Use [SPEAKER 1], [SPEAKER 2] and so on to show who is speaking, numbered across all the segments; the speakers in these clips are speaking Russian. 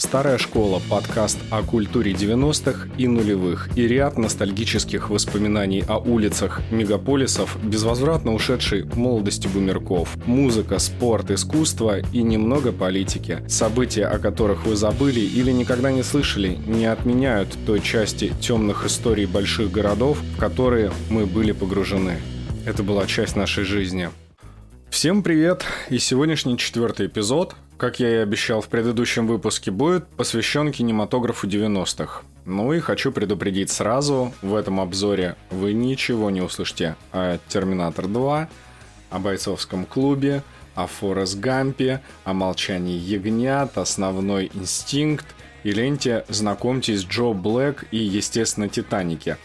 [SPEAKER 1] Старая школа – подкаст о культуре 90-х и нулевых и ряд ностальгических воспоминаний о улицах мегаполисов, безвозвратно ушедшей молодости бумерков. Музыка, спорт, искусство и немного политики. События, о которых вы забыли или никогда не слышали, не отменяют той части темных историй больших городов, в которые мы были погружены. Это была часть нашей жизни. Всем привет! И сегодняшний четвертый эпизод – как я и обещал в предыдущем выпуске, будет посвящен кинематографу 90-х. Ну и хочу предупредить сразу, в этом обзоре вы ничего не услышите о «Терминатор 2», о «Бойцовском клубе», о Форест Гампе, о «Молчании ягнят», «Основной инстинкт», и ленте «Знакомьтесь, Джо Блэк» и, естественно, «Титанике».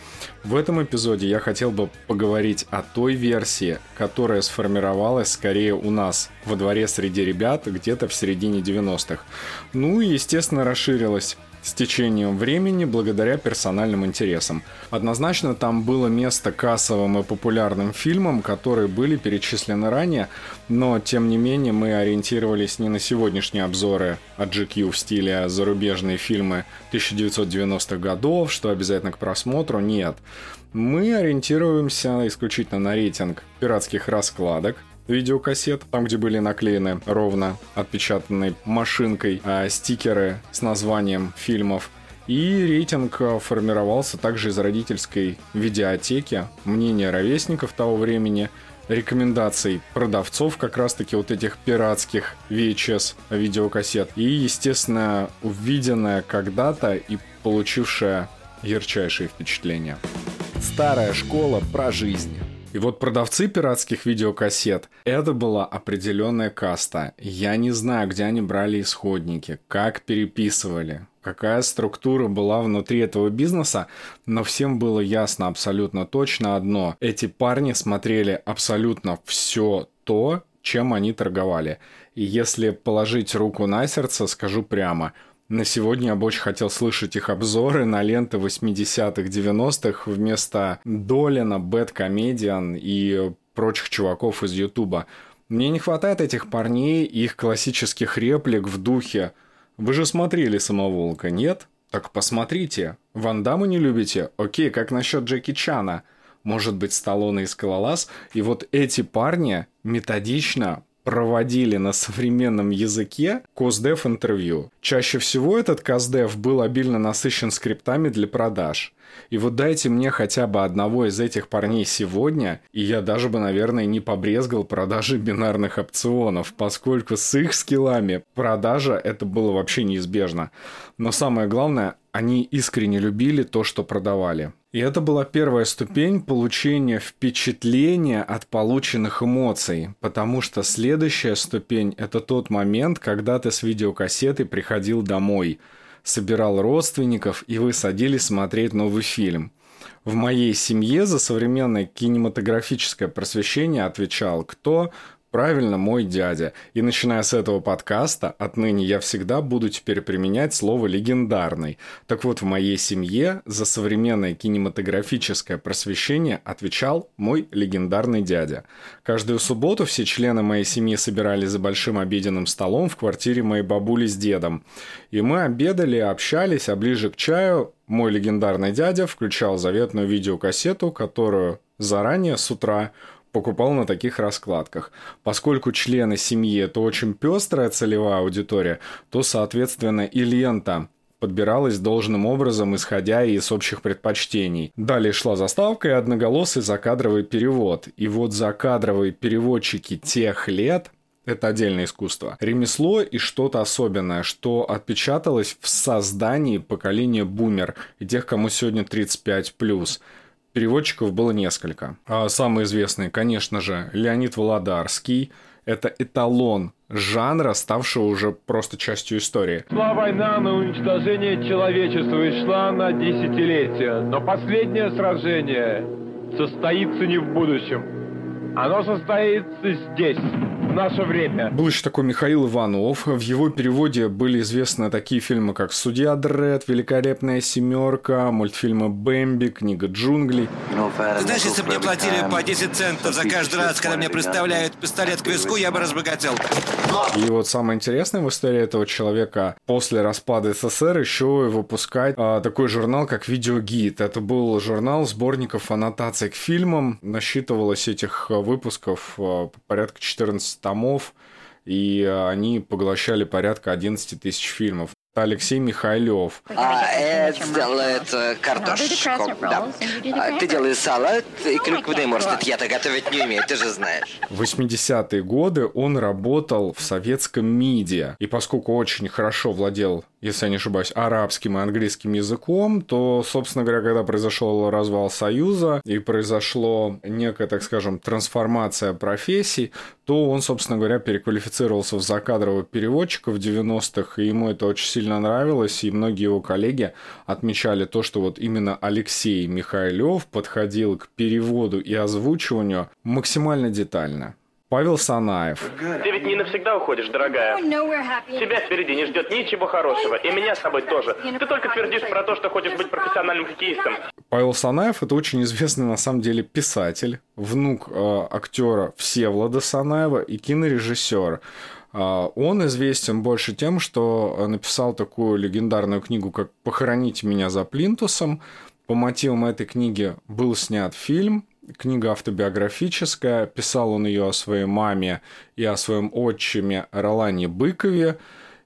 [SPEAKER 1] В этом эпизоде я хотел бы поговорить о той версии, которая сформировалась скорее у нас во дворе среди ребят где-то в середине 90-х. Ну и, естественно, расширилась с течением времени благодаря персональным интересам. Однозначно там было место кассовым и популярным фильмам, которые были перечислены ранее, но тем не менее мы ориентировались не на сегодняшние обзоры от GQ в стиле зарубежные фильмы 1990-х годов, что обязательно к просмотру, нет. Мы ориентируемся исключительно на рейтинг пиратских раскладок, видеокассет, там, где были наклеены ровно отпечатанной машинкой а, стикеры с названием фильмов. И рейтинг а, формировался также из родительской видеотеки, мнения ровесников того времени, рекомендаций продавцов как раз-таки вот этих пиратских VHS видеокассет и, естественно, увиденное когда-то и получившее ярчайшие впечатления. Старая школа про жизнь. И вот продавцы пиратских видеокассет, это была определенная каста. Я не знаю, где они брали исходники, как переписывали, какая структура была внутри этого бизнеса, но всем было ясно абсолютно точно одно. Эти парни смотрели абсолютно все то, чем они торговали. И если положить руку на сердце, скажу прямо – на сегодня я бы очень хотел слышать их обзоры на ленты 80-х, 90-х вместо Долина, Бэт Комедиан и прочих чуваков из Ютуба. Мне не хватает этих парней и их классических реплик в духе «Вы же смотрели «Самоволка», нет?» Так посмотрите. Ван Даму не любите? Окей, как насчет Джеки Чана? Может быть, Сталлоне и Скалолаз? И вот эти парни методично проводили на современном языке COSDEV интервью. Чаще всего этот COSDEV был обильно насыщен скриптами для продаж. И вот дайте мне хотя бы одного из этих парней сегодня, и я даже бы, наверное, не побрезгал продажи бинарных опционов, поскольку с их скиллами продажа это было вообще неизбежно. Но самое главное, они искренне любили то, что продавали. И это была первая ступень получения впечатления от полученных эмоций, потому что следующая ступень – это тот момент, когда ты с видеокассеты приходил домой, собирал родственников, и вы садились смотреть новый фильм. В моей семье за современное кинематографическое просвещение отвечал кто? Правильно, мой дядя. И начиная с этого подкаста, отныне я всегда буду теперь применять слово «легендарный». Так вот, в моей семье за современное кинематографическое просвещение отвечал мой легендарный дядя. Каждую субботу все члены моей семьи собирались за большим обеденным столом в квартире моей бабули с дедом. И мы обедали, общались, а ближе к чаю мой легендарный дядя включал заветную видеокассету, которую заранее с утра покупал на таких раскладках. Поскольку члены семьи – это очень пестрая целевая аудитория, то, соответственно, и лента подбиралась должным образом, исходя из общих предпочтений. Далее шла заставка и одноголосый закадровый перевод. И вот закадровые переводчики тех лет это отдельное искусство. Ремесло и что-то особенное, что отпечаталось в создании поколения бумер и тех, кому сегодня 35+. Переводчиков было несколько. А самый известный, конечно же, Леонид Володарский. Это эталон жанра, ставшего уже просто частью истории.
[SPEAKER 2] Шла война на уничтожение человечества и шла на десятилетия. Но последнее сражение состоится не в будущем. Оно состоится здесь, в наше время.
[SPEAKER 1] Был еще такой Михаил Иванов. В его переводе были известны такие фильмы, как «Судья Дред», «Великолепная семерка», мультфильмы «Бэмби», «Книга джунглей».
[SPEAKER 3] Знаешь, если бы мне платили по 10 центов за каждый раз, когда мне представляют пистолет к виску, я бы разбогател.
[SPEAKER 1] И вот самое интересное в истории этого человека, после распада СССР еще выпускать а, такой журнал, как «Видеогид». Это был журнал сборников аннотаций к фильмам. Насчитывалось этих выпусков а, порядка 14 томов и они поглощали порядка 11 тысяч фильмов. Алексей Михайлов.
[SPEAKER 4] А Эд делает э, картошку. Да. А ты делаешь салат и клюквенный морс. Это я-то готовить не умею, ты же знаешь.
[SPEAKER 1] В 80-е годы он работал в советском МИДе. И поскольку очень хорошо владел, если я не ошибаюсь, арабским и английским языком, то, собственно говоря, когда произошел развал Союза и произошло некая, так скажем, трансформация профессий, то он, собственно говоря, переквалифицировался в закадрового переводчика в 90-х, и ему это очень сильно нравилось, и многие его коллеги отмечали то, что вот именно Алексей Михайлов подходил к переводу и озвучиванию максимально детально. Павел Санаев.
[SPEAKER 5] Ты ведь не навсегда уходишь, дорогая. Тебя впереди не ждет ничего хорошего, и меня с тобой тоже. Ты только твердишь про то, что хочешь быть профессиональным хоккеистом.
[SPEAKER 1] Павел Санаев – это очень известный, на самом деле, писатель, внук э, актера Всевлада Санаева и кинорежиссер. Э, он известен больше тем, что написал такую легендарную книгу, как «Похороните меня за плинтусом». По мотивам этой книги был снят фильм, Книга автобиографическая. Писал он ее о своей маме и о своем отчиме Ролане Быкове.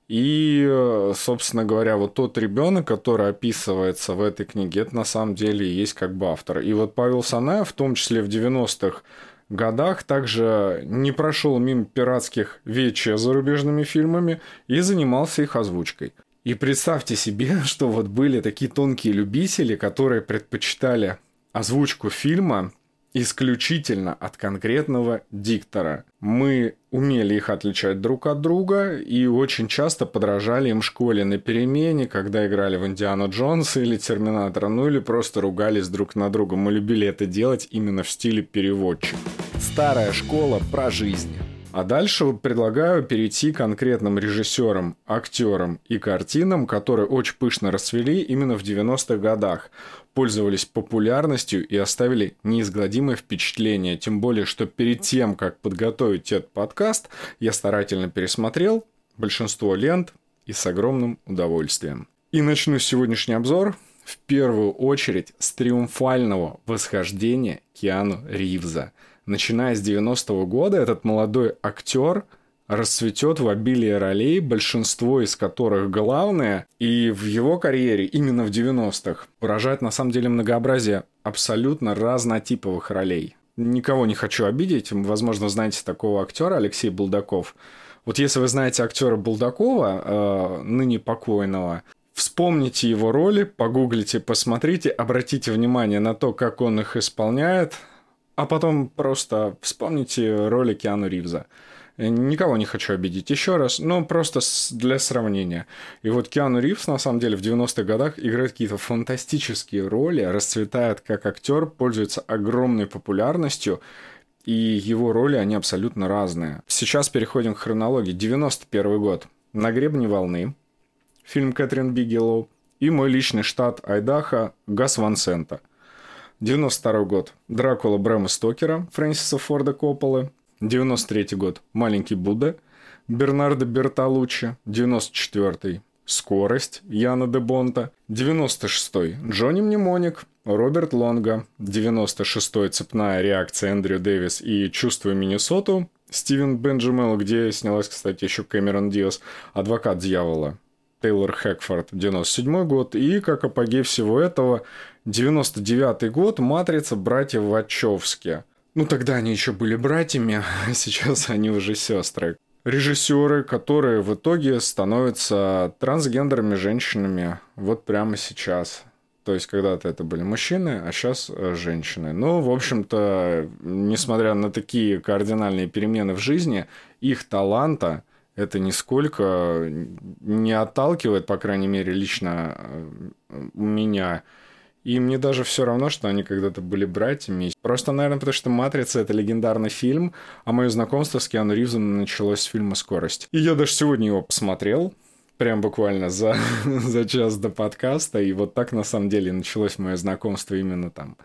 [SPEAKER 1] И, собственно говоря, вот тот ребенок, который описывается в этой книге, это на самом деле есть как бы автор. И вот Павел Санаев, в том числе в 90-х годах, также не прошел мимо пиратских вече зарубежными фильмами и занимался их озвучкой. И представьте себе, что вот были такие тонкие любители, которые предпочитали озвучку фильма исключительно от конкретного диктора. Мы умели их отличать друг от друга и очень часто подражали им в школе на перемене, когда играли в Индиану Джонса или Терминатора, ну или просто ругались друг на друга. Мы любили это делать именно в стиле переводчик.
[SPEAKER 6] Старая школа про жизнь.
[SPEAKER 1] А дальше предлагаю перейти к конкретным режиссерам, актерам и картинам, которые очень пышно расцвели именно в 90-х годах, пользовались популярностью и оставили неизгладимое впечатление. Тем более, что перед тем, как подготовить этот подкаст, я старательно пересмотрел большинство лент и с огромным удовольствием. И начну сегодняшний обзор в первую очередь с триумфального восхождения Киану Ривза – Начиная с 90-го года этот молодой актер расцветет в обилии ролей, большинство из которых главные, и в его карьере именно в 90-х поражает на самом деле многообразие абсолютно разнотиповых ролей. Никого не хочу обидеть, возможно, знаете такого актера Алексей Булдаков. Вот если вы знаете актера Булдакова, э, ныне покойного, вспомните его роли, погуглите, посмотрите, обратите внимание на то, как он их исполняет, а потом просто вспомните роли Киану Ривза. Никого не хочу обидеть еще раз, но просто для сравнения. И вот Киану Ривз, на самом деле, в 90-х годах играет какие-то фантастические роли, расцветает как актер, пользуется огромной популярностью, и его роли, они абсолютно разные. Сейчас переходим к хронологии. 91 год. «На гребне волны», фильм Кэтрин Бигелоу, и мой личный штат Айдаха Гас Ван Сента – 92 год. Дракула Брэма Стокера, Фрэнсиса Форда Копполы. 93 год. Маленький Будда. Бернардо Бертолуччи. 94 Скорость Яна де Бонта. 96-й Джонни Мнемоник. Роберт Лонга. 96-й Цепная реакция Эндрю Дэвис и Чувство Миннесоту. Стивен Бенджамел, где снялась, кстати, еще Кэмерон Диас. Адвокат дьявола. Тейлор Хэкфорд, 97 год. И, как апогей всего этого, 99 год, «Матрица. Братьев Вачовски». Ну, тогда они еще были братьями, а сейчас они уже сестры. Режиссеры, которые в итоге становятся трансгендерными женщинами вот прямо сейчас. То есть когда-то это были мужчины, а сейчас э, женщины. Ну, в общем-то, несмотря на такие кардинальные перемены в жизни, их таланта это нисколько не отталкивает, по крайней мере, лично э, меня. И мне даже все равно, что они когда-то были братьями. Просто, наверное, потому что «Матрица» — это легендарный фильм, а мое знакомство с Киану Ривзом началось с фильма «Скорость». И я даже сегодня его посмотрел, прям буквально за, за час до подкаста. И вот так, на самом деле, началось мое знакомство именно там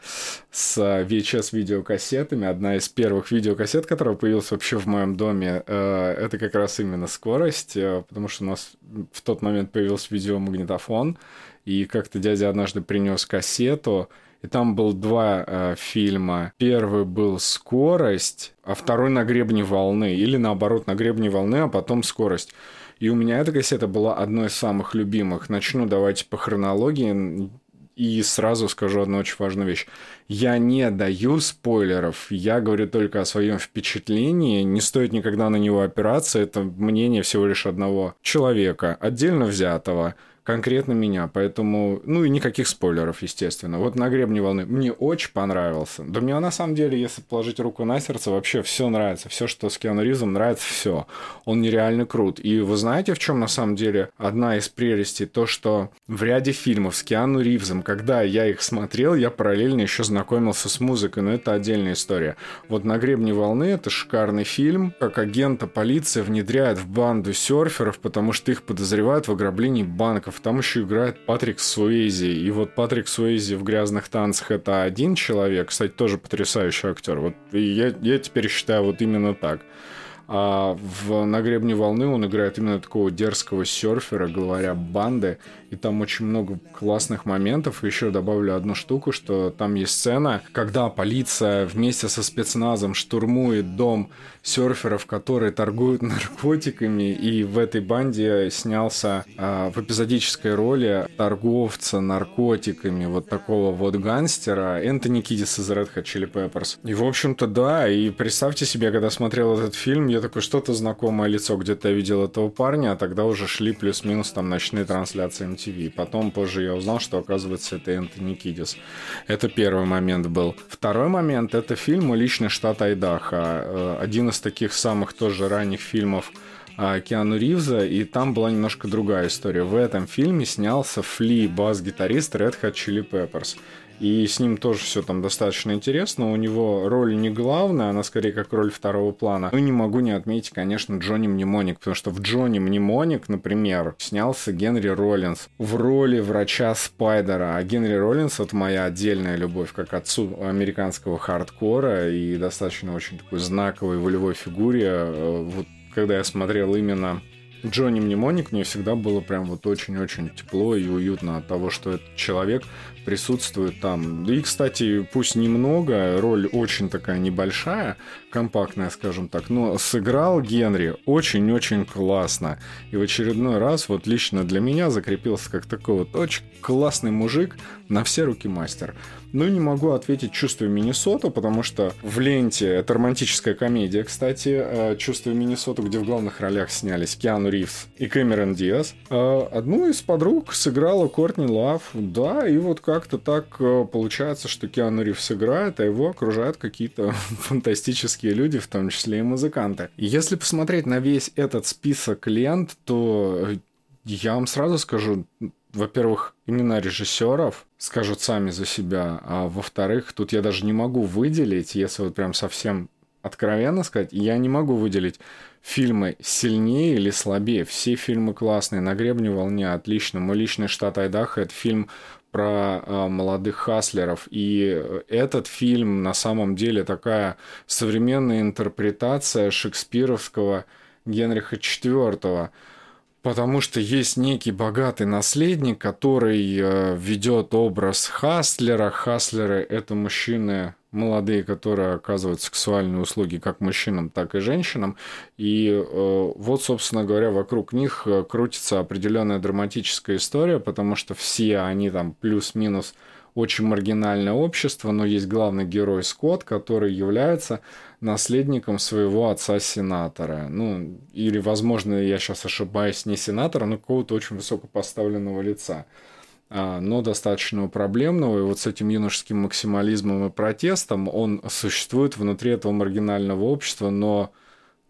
[SPEAKER 1] с VHS-видеокассетами. Одна из первых видеокассет, которая появилась вообще в моем доме, э, это как раз именно «Скорость», э, потому что у нас в тот момент появился видеомагнитофон, и как-то дядя однажды принес кассету, и там был два э, фильма. Первый был «Скорость», а второй «На гребне волны». Или наоборот, «На гребне волны», а потом «Скорость». И у меня эта кассета была одной из самых любимых. Начну давайте по хронологии. И сразу скажу одну очень важную вещь. Я не даю спойлеров, я говорю только о своем впечатлении. Не стоит никогда на него опираться. Это мнение всего лишь одного человека, отдельно взятого конкретно меня, поэтому, ну и никаких спойлеров, естественно. Вот на гребне волны мне очень понравился. Да мне на самом деле, если положить руку на сердце, вообще все нравится. Все, что с Киану Ривзом нравится, все. Он нереально крут. И вы знаете, в чем на самом деле одна из прелестей? То, что в ряде фильмов с Киану Ривзом, когда я их смотрел, я параллельно еще знакомился с музыкой, но это отдельная история. Вот на гребне волны это шикарный фильм, как агента полиция внедряет в банду серферов, потому что их подозревают в ограблении банков участников. Там еще играет Патрик Суэйзи. И вот Патрик Суэйзи в «Грязных танцах» — это один человек, кстати, тоже потрясающий актер. Вот я, я теперь считаю вот именно так. А в «На гребне волны» он играет именно такого дерзкого серфера, главаря банды. И там очень много классных моментов. Еще добавлю одну штуку, что там есть сцена, когда полиция вместе со спецназом штурмует дом серферов, которые торгуют наркотиками, и в этой банде снялся а, в эпизодической роли торговца наркотиками, вот такого вот гангстера, Энтони Кидис из Red Hot Chili Peppers. И, в общем-то, да, и представьте себе, когда смотрел этот фильм, я такой, что-то знакомое лицо, где-то я видел этого парня, а тогда уже шли плюс-минус там ночные трансляции MTV. Потом позже я узнал, что, оказывается, это Энтони Кидис. Это первый момент был. Второй момент — это фильм «Личный штат Айдаха». Э, один из таких самых тоже ранних фильмов а, Киану Ривза, и там была немножко другая история. В этом фильме снялся Фли, бас-гитарист Red Hot Chili Peppers. И с ним тоже все там достаточно интересно. У него роль не главная, она скорее как роль второго плана. Ну, не могу не отметить, конечно, Джонни Мнемоник, потому что в Джонни Мнемоник, например, снялся Генри Роллинс в роли врача Спайдера. А Генри Роллинс — это моя отдельная любовь как отцу американского хардкора и достаточно очень такой знаковой волевой фигуре. Э, вот когда я смотрел именно Джонни Мнемоник, мне всегда было прям вот очень-очень тепло и уютно от того, что этот человек присутствует там. И, кстати, пусть немного, роль очень такая небольшая, компактная, скажем так, но сыграл Генри очень-очень классно. И в очередной раз вот лично для меня закрепился как такой вот очень классный мужик на все руки мастер. Ну, не могу ответить «Чувствую Миннесоту», потому что в ленте, это романтическая комедия, кстати, э, «Чувствую Миннесоту», где в главных ролях снялись Киану Ривз и Кэмерон Диас. Э, одну из подруг сыграла Кортни Лав, да, и вот как-то так э, получается, что Киану Ривз играет, а его окружают какие-то фантастические люди, в том числе и музыканты. Если посмотреть на весь этот список лент, то я вам сразу скажу, во-первых, имена режиссеров скажут сами за себя, а во-вторых, тут я даже не могу выделить, если вот прям совсем откровенно сказать, я не могу выделить фильмы сильнее или слабее. Все фильмы классные. «На гребне волне» отлично. «Мой личный штат Айдаха» — это фильм про э, молодых хаслеров. И этот фильм на самом деле такая современная интерпретация шекспировского Генриха IV. Потому что есть некий богатый наследник, который э, ведет образ Хаслера. Хаслеры – это мужчины молодые, которые оказывают сексуальные услуги как мужчинам, так и женщинам. И э, вот, собственно говоря, вокруг них э, крутится определенная драматическая история, потому что все они там плюс-минус очень маргинальное общество, но есть главный герой Скотт, который является наследником своего отца-сенатора. Ну, или, возможно, я сейчас ошибаюсь, не сенатора, но какого-то очень высокопоставленного лица а, но достаточно проблемного. И вот с этим юношеским максимализмом и протестом он существует внутри этого маргинального общества, но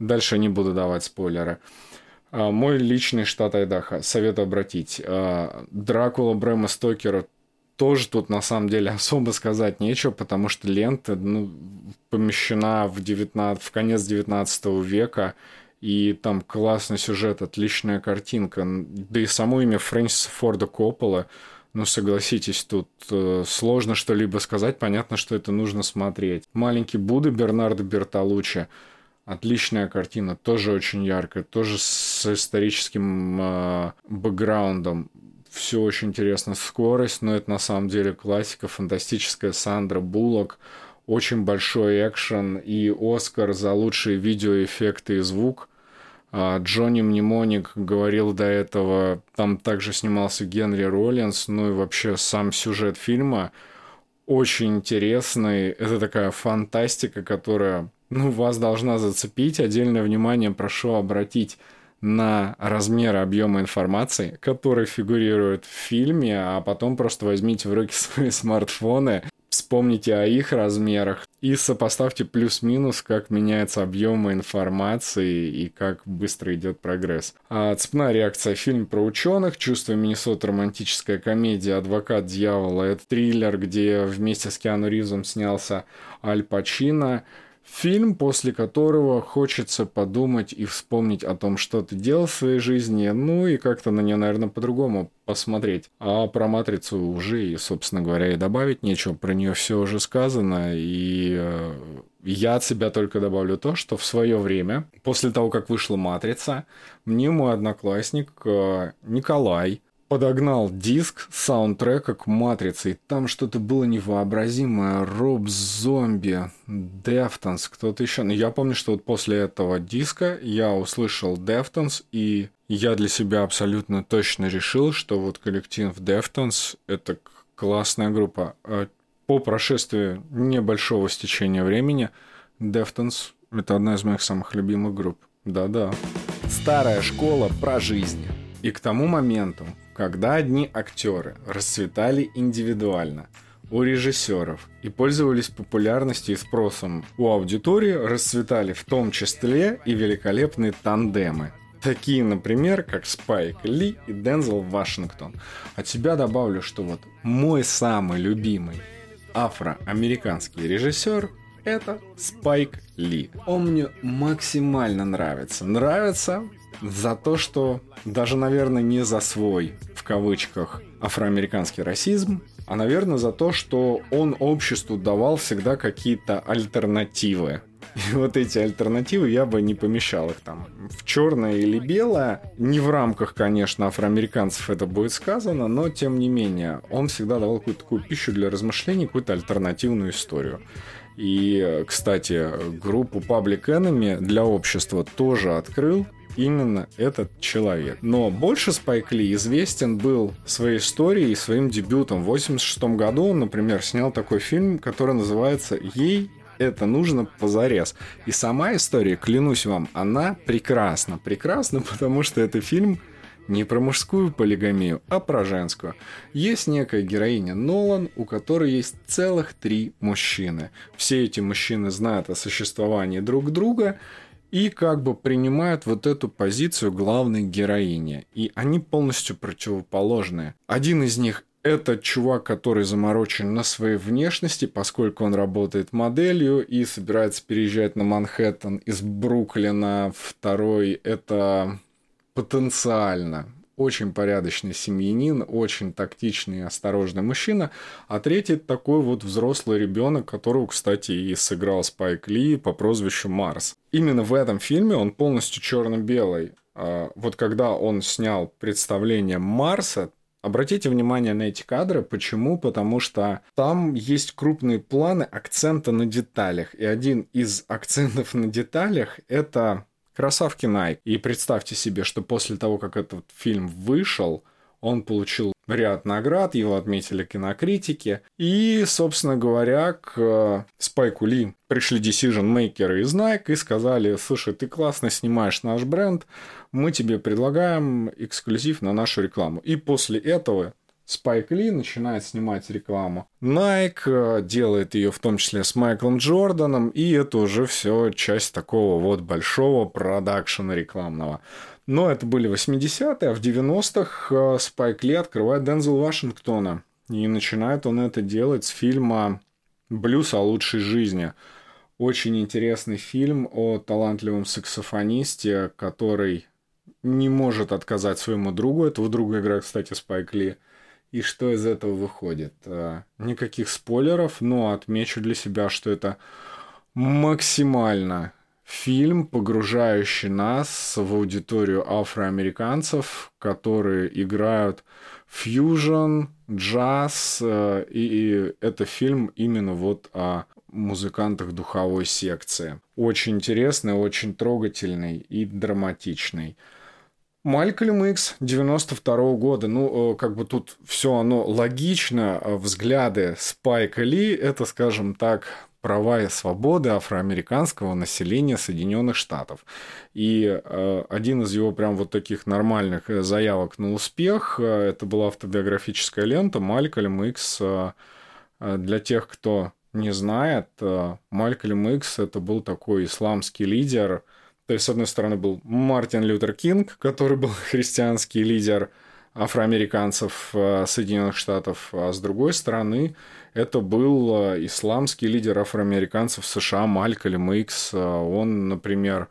[SPEAKER 1] дальше не буду давать спойлеры. А, мой личный штат Айдаха. Советую обратить. А, Дракула Брэма Стокера тоже тут на самом деле особо сказать нечего, потому что лента ну, помещена в, 19, в конец 19 века, и там классный сюжет, отличная картинка. Да и само имя Фрэнсиса Форда Коппола, ну, согласитесь, тут э, сложно что-либо сказать, понятно, что это нужно смотреть. «Маленький Будда» Бернардо Бертолуччи. Отличная картина, тоже очень яркая, тоже с историческим э, бэкграундом. Все очень интересно. Скорость, но это на самом деле классика, фантастическая Сандра Буллок. Очень большой экшен и Оскар за лучшие видеоэффекты и звук – а Джонни Мнемоник говорил до этого, там также снимался Генри Роллинс, ну и вообще сам сюжет фильма очень интересный. Это такая фантастика, которая ну, вас должна зацепить. Отдельное внимание прошу обратить на размер объема информации, который фигурирует в фильме, а потом просто возьмите в руки свои смартфоны вспомните о их размерах и сопоставьте плюс-минус, как меняется объем информации и как быстро идет прогресс. А цепная реакция фильм про ученых, чувство Миннесота романтическая комедия «Адвокат дьявола» — это триллер, где вместе с Киану Ривзом снялся Аль Пачино, Фильм, после которого хочется подумать и вспомнить о том, что ты делал в своей жизни, ну и как-то на нее, наверное, по-другому посмотреть. А про «Матрицу» уже, и, собственно говоря, и добавить нечего. Про нее все уже сказано, и э, я от себя только добавлю то, что в свое время, после того, как вышла «Матрица», мне мой одноклассник э, Николай подогнал диск саундтрека к «Матрице», и там что-то было невообразимое. Роб Зомби, Deftones, кто-то еще. Но я помню, что вот после этого диска я услышал Deftones, и я для себя абсолютно точно решил, что вот коллектив Deftones — это классная группа. А по прошествии небольшого стечения времени Deftones — это одна из моих самых любимых групп. Да-да.
[SPEAKER 6] Старая школа про жизнь.
[SPEAKER 1] И к тому моменту, когда одни актеры расцветали индивидуально у режиссеров и пользовались популярностью и спросом у аудитории, расцветали в том числе и великолепные тандемы. Такие, например, как Спайк Ли и Дензел Вашингтон. От себя добавлю, что вот мой самый любимый афроамериканский режиссер это Спайк Ли. Он мне максимально нравится. Нравится за то, что даже, наверное, не за свой, в кавычках, афроамериканский расизм, а, наверное, за то, что он обществу давал всегда какие-то альтернативы. И вот эти альтернативы я бы не помещал их там в черное или белое. Не в рамках, конечно, афроамериканцев это будет сказано, но тем не менее, он всегда давал какую-то такую пищу для размышлений, какую-то альтернативную историю. И, кстати, группу Public Enemy для общества тоже открыл именно этот человек. Но больше Спайк Ли известен был своей историей и своим дебютом. В 86 году он, например, снял такой фильм, который называется «Ей это нужно позарез. И сама история, клянусь вам, она прекрасна. Прекрасна, потому что это фильм не про мужскую полигамию, а про женскую. Есть некая героиня Нолан, у которой есть целых три мужчины. Все эти мужчины знают о существовании друг друга и как бы принимают вот эту позицию главной героини. И они полностью противоположные. Один из них это чувак, который заморочен на своей внешности, поскольку он работает моделью и собирается переезжать на Манхэттен из Бруклина. Второй – это потенциально очень порядочный семьянин, очень тактичный и осторожный мужчина, а третий такой вот взрослый ребенок, которого, кстати, и сыграл Спайк Ли по прозвищу Марс. Именно в этом фильме он полностью черно-белый. А, вот когда он снял представление Марса, Обратите внимание на эти кадры. Почему? Потому что там есть крупные планы акцента на деталях. И один из акцентов на деталях – это Красавки Nike. И представьте себе, что после того, как этот фильм вышел, он получил ряд наград, его отметили кинокритики. И, собственно говоря, к э, Спайку Ли пришли decision-мейкеры из Nike и сказали, слушай, ты классно снимаешь наш бренд, мы тебе предлагаем эксклюзив на нашу рекламу. И после этого Спайк Ли начинает снимать рекламу. Nike э, делает ее в том числе с Майклом Джорданом, и это уже все часть такого вот большого продакшена рекламного. Но это были 80-е, а в 90-х э, Спайк Ли открывает Дензел Вашингтона. И начинает он это делать с фильма «Блюз о лучшей жизни». Очень интересный фильм о талантливом саксофонисте, который не может отказать своему другу. Этого друга играет, кстати, Спайк Ли. И что из этого выходит? А, никаких спойлеров, но отмечу для себя, что это максимально фильм, погружающий нас в аудиторию афроамериканцев, которые играют фьюжн, джаз, э, и, и это фильм именно вот о музыкантах духовой секции. Очень интересный, очень трогательный и драматичный. Малькольм Икс 92 -го года. Ну, э, как бы тут все оно логично. Взгляды Спайка Ли – это, скажем так, права и свободы афроамериканского населения Соединенных Штатов. И э, один из его прям вот таких нормальных э, заявок на успех, э, это была автобиографическая лента «Малькольм Икс». Э, э, для тех, кто не знает, э, Малькольм Икс – это был такой исламский лидер. То есть, с одной стороны, был Мартин Лютер Кинг, который был христианский лидер афроамериканцев э, Соединенных Штатов, а с другой стороны, это был э, исламский лидер афроамериканцев США Малькольм Икс. Э, он, например,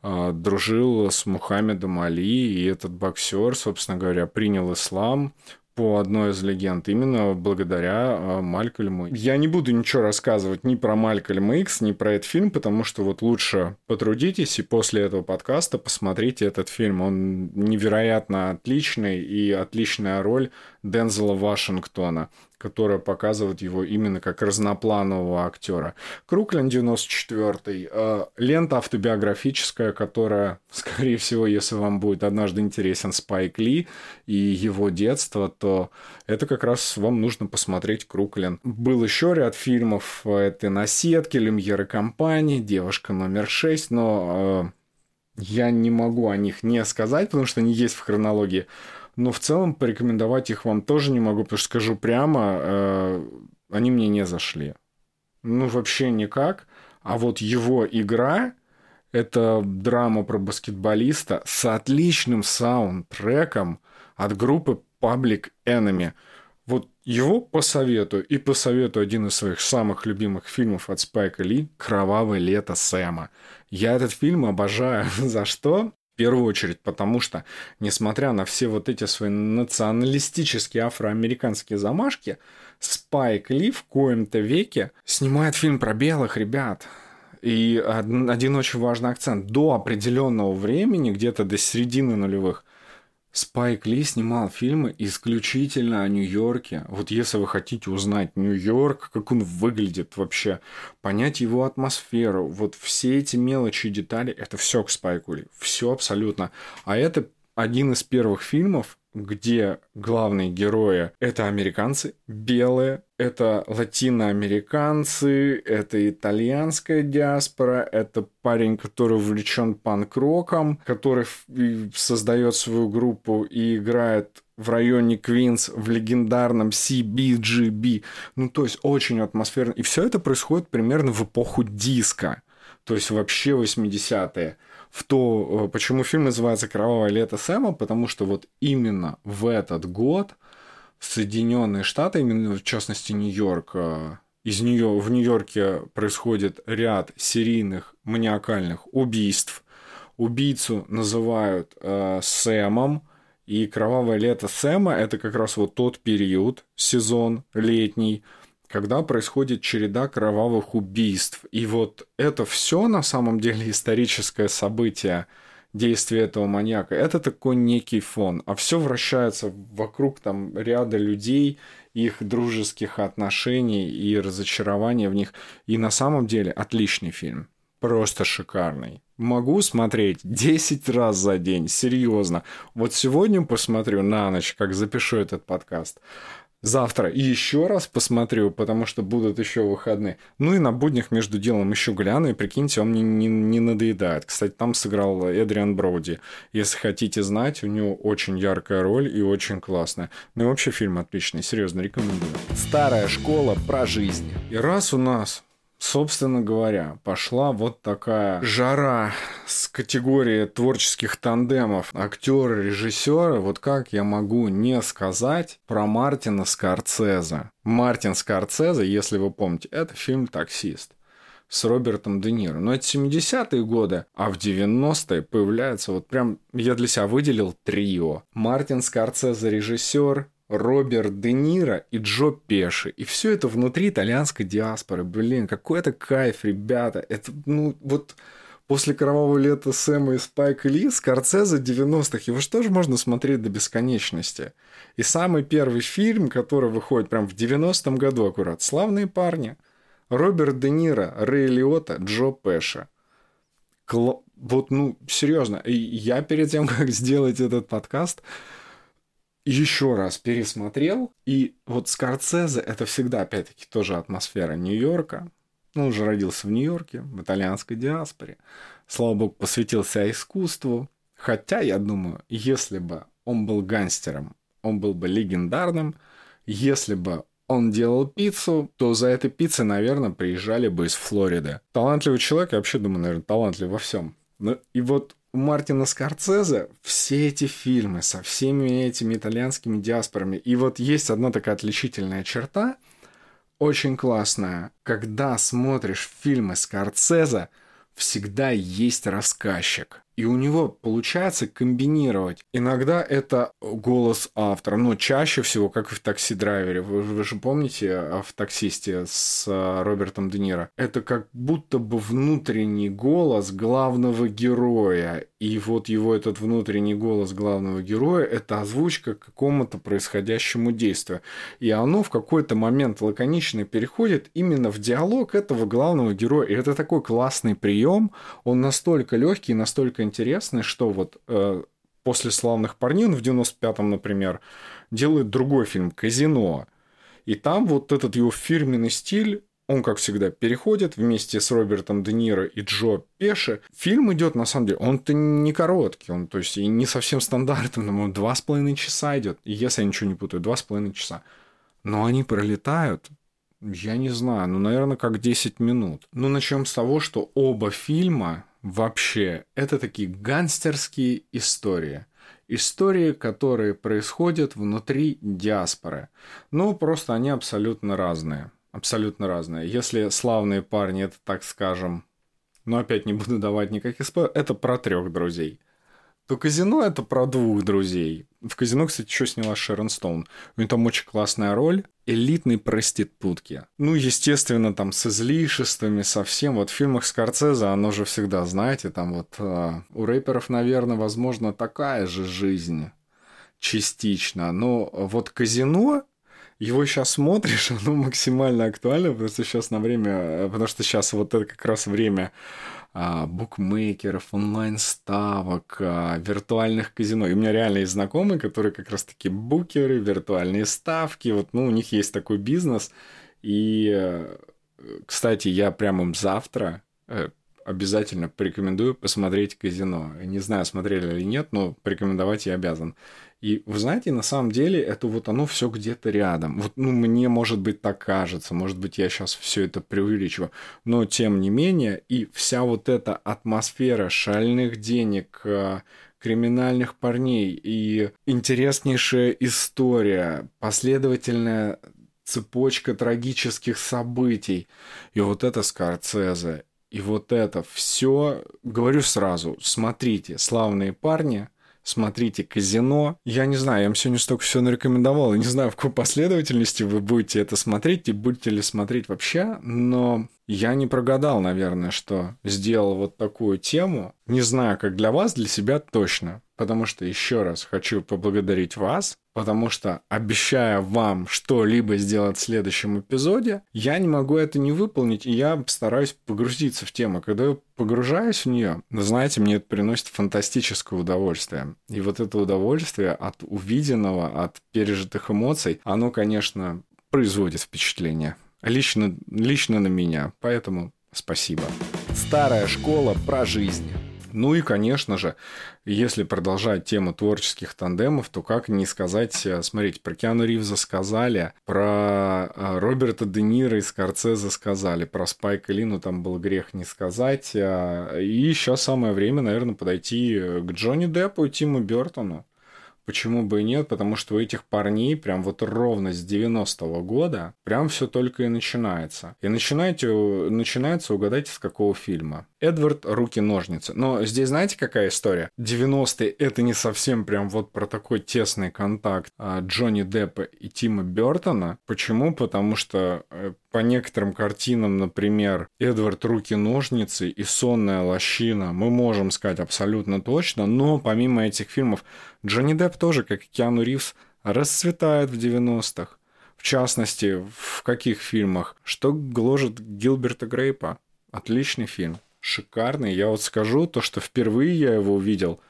[SPEAKER 1] дружил с Мухаммедом Али, и этот боксер, собственно говоря, принял ислам, по одной из легенд, именно благодаря э, Малькольму. Я не буду ничего рассказывать ни про Малькольма Икс, ни про этот фильм, потому что вот лучше потрудитесь и после этого подкаста посмотрите этот фильм. Он невероятно отличный и отличная роль Дензела Вашингтона которая показывает его именно как разнопланового актера. Круклин 94 э, лента автобиографическая, которая, скорее всего, если вам будет однажды интересен Спайк Ли и его детство, то это как раз вам нужно посмотреть Круклин. Был еще ряд фильмов, это «Наседки», «Люмьеры компании», «Девушка номер 6», но э, я не могу о них не сказать, потому что они есть в хронологии но в целом порекомендовать их вам тоже не могу, потому что скажу прямо, э, они мне не зашли. Ну, вообще никак. А вот его игра – это драма про баскетболиста с отличным саундтреком от группы Public Enemy. Вот его посоветую и посоветую один из своих самых любимых фильмов от Спайка Ли «Кровавое лето Сэма». Я этот фильм обожаю. За что? В первую очередь, потому что, несмотря на все вот эти свои националистические афроамериканские замашки, Спайк Ли в коем-то веке снимает фильм про белых ребят. И один очень важный акцент. До определенного времени, где-то до середины нулевых, Спайк Ли снимал фильмы исключительно о Нью-Йорке. Вот если вы хотите узнать Нью-Йорк, как он выглядит вообще, понять его атмосферу, вот все эти мелочи и детали, это все к Спайку Ли. Все абсолютно. А это один из первых фильмов, где главные герои — это американцы, белые, это латиноамериканцы, это итальянская диаспора, это парень, который увлечен панк-роком, который создает свою группу и играет в районе Квинс в легендарном CBGB. Ну, то есть очень атмосферно. И все это происходит примерно в эпоху диска. То есть вообще 80-е в то, э, почему фильм называется «Кровавое лето Сэма», потому что вот именно в этот год Соединенные Штаты, именно в частности Нью-Йорк, э, из нее в Нью-Йорке происходит ряд серийных маниакальных убийств. Убийцу называют э, Сэмом, и «Кровавое лето Сэма» — это как раз вот тот период, сезон летний, когда происходит череда кровавых убийств. И вот это все на самом деле историческое событие действия этого маньяка. Это такой некий фон. А все вращается вокруг там ряда людей, их дружеских отношений и разочарования в них. И на самом деле отличный фильм. Просто шикарный. Могу смотреть 10 раз за день, серьезно. Вот сегодня посмотрю на ночь, как запишу этот подкаст завтра и еще раз посмотрю, потому что будут еще выходные. Ну и на буднях между делом еще гляну, и прикиньте, он мне не, не надоедает. Кстати, там сыграл Эдриан Броуди. Если хотите знать, у него очень яркая роль и очень классная. Ну и вообще фильм отличный, серьезно, рекомендую.
[SPEAKER 6] Старая школа про жизнь.
[SPEAKER 1] И раз у нас собственно говоря, пошла вот такая жара с категории творческих тандемов актера, режиссера. Вот как я могу не сказать про Мартина Скорцезе? Мартин Скорцезе, если вы помните, это фильм «Таксист» с Робертом Де Ниро. Но это 70-е годы, а в 90-е появляется вот прям, я для себя выделил трио. Мартин Скорцезе режиссер, Роберт Де Ниро и Джо Пеши. И все это внутри итальянской диаспоры. Блин, какой это кайф, ребята. Это, ну, вот после «Кровавого лета» Сэма и Спайк Ли, Скорцезе 90-х, его же тоже можно смотреть до бесконечности. И самый первый фильм, который выходит прям в 90-м году аккурат, «Славные парни», Роберт Де Ниро, Рэй Лиота, Джо Пеша. Кл... Вот, ну, серьезно, я перед тем, как сделать этот подкаст, еще раз пересмотрел, и вот Скорцезе это всегда, опять-таки, тоже атмосфера Нью-Йорка. Ну, он же родился в Нью-Йорке, в итальянской диаспоре. Слава богу, посвятился искусству. Хотя, я думаю, если бы он был гангстером, он был бы легендарным. Если бы он делал пиццу, то за этой пиццей, наверное, приезжали бы из Флориды. Талантливый человек, я вообще думаю, наверное, талантлив во всем. Ну и вот Мартина Скорцезе все эти фильмы со всеми этими итальянскими диаспорами. И вот есть одна такая отличительная черта, очень классная. Когда смотришь фильмы Скорцезе, всегда есть рассказчик. И у него получается комбинировать. Иногда это голос автора, но чаще всего, как и в «Такси-драйвере». Вы, вы же помните в «Таксисте» с а, Робертом Де Ниро? Это как будто бы внутренний голос главного героя. И вот его этот внутренний голос главного героя – это озвучка к какому-то происходящему действию. И оно в какой-то момент лаконично переходит именно в диалог этого главного героя. И это такой классный прием. Он настолько легкий, настолько интересный, что вот э, после «Славных парней» он в 95-м, например, делает другой фильм «Казино». И там вот этот его фирменный стиль, он, как всегда, переходит вместе с Робертом Де Ниро и Джо Пеши. Фильм идет, на самом деле, он-то не короткий, он, то есть, и не совсем стандартный, но два с половиной часа идет, если я ничего не путаю, два с половиной часа. Но они пролетают, я не знаю, ну, наверное, как 10 минут. Ну, начнем с того, что оба фильма вообще это такие гангстерские истории. Истории, которые происходят внутри диаспоры. Ну, просто они абсолютно разные. Абсолютно разные. Если славные парни, это, так скажем, но опять не буду давать никаких спойлеров, это про трех друзей – то казино это про двух друзей. В казино, кстати, еще сняла Шерон Стоун. У нее там очень классная роль элитной проститутки. Ну, естественно, там с излишествами, совсем. Вот в фильмах Скорцеза оно же всегда, знаете, там вот э, у рэперов, наверное, возможно, такая же жизнь частично. Но вот казино, его сейчас смотришь, оно максимально актуально, потому что сейчас на время, потому что сейчас вот это как раз время букмекеров, онлайн-ставок, а, виртуальных казино. И у меня реально есть знакомые, которые как раз-таки букеры, виртуальные ставки. Вот, ну, у них есть такой бизнес. И, э, кстати, я прямо им завтра э, обязательно порекомендую посмотреть казино. Не знаю, смотрели или нет, но порекомендовать я обязан. И вы знаете, на самом деле это вот оно все где-то рядом. Вот, ну, мне, может быть, так кажется, может быть, я сейчас все это преувеличиваю, но тем не менее, и вся вот эта атмосфера шальных денег, э, криминальных парней и интереснейшая история, последовательная цепочка трагических событий. И вот это Скорцезе, и вот это все, говорю сразу, смотрите, славные парни, смотрите казино. Я не знаю, я вам сегодня столько всего нарекомендовал. Я не знаю, в какой последовательности вы будете это смотреть и будете ли смотреть вообще, но я не прогадал, наверное, что сделал вот такую тему. Не знаю, как для вас, для себя точно. Потому что еще раз хочу поблагодарить вас потому что, обещая вам что-либо сделать в следующем эпизоде, я не могу это не выполнить, и я стараюсь погрузиться в тему. Когда я погружаюсь в нее, знаете, мне это приносит фантастическое удовольствие. И вот это удовольствие от увиденного, от пережитых эмоций, оно, конечно, производит впечатление. Лично, лично на меня. Поэтому спасибо.
[SPEAKER 6] Старая школа про жизнь.
[SPEAKER 1] Ну и, конечно же, если продолжать тему творческих тандемов, то как не сказать, э, смотрите, про Киану Ривза сказали, про э, Роберта Де Ниро и Скорцезе сказали, про Спайка Лину там был грех не сказать. А, и сейчас самое время, наверное, подойти к Джонни Деппу и Тиму Бертону. Почему бы и нет? Потому что у этих парней прям вот ровно с 90-го года прям все только и начинается. И начинаете, начинается, угадайте, с какого фильма. Эдвард «Руки-ножницы». Но здесь знаете, какая история? 90-е — это не совсем прям вот про такой тесный контакт а, Джонни Деппа и Тима Бертона. Почему? Потому что э, по некоторым картинам, например, Эдвард «Руки-ножницы» и «Сонная лощина» мы можем сказать абсолютно точно, но помимо этих фильмов Джонни Депп тоже, как и Киану Ривз, расцветает в 90-х. В частности, в каких фильмах? Что гложет Гилберта Грейпа? Отличный фильм шикарный. Я вот скажу то, что впервые я его увидел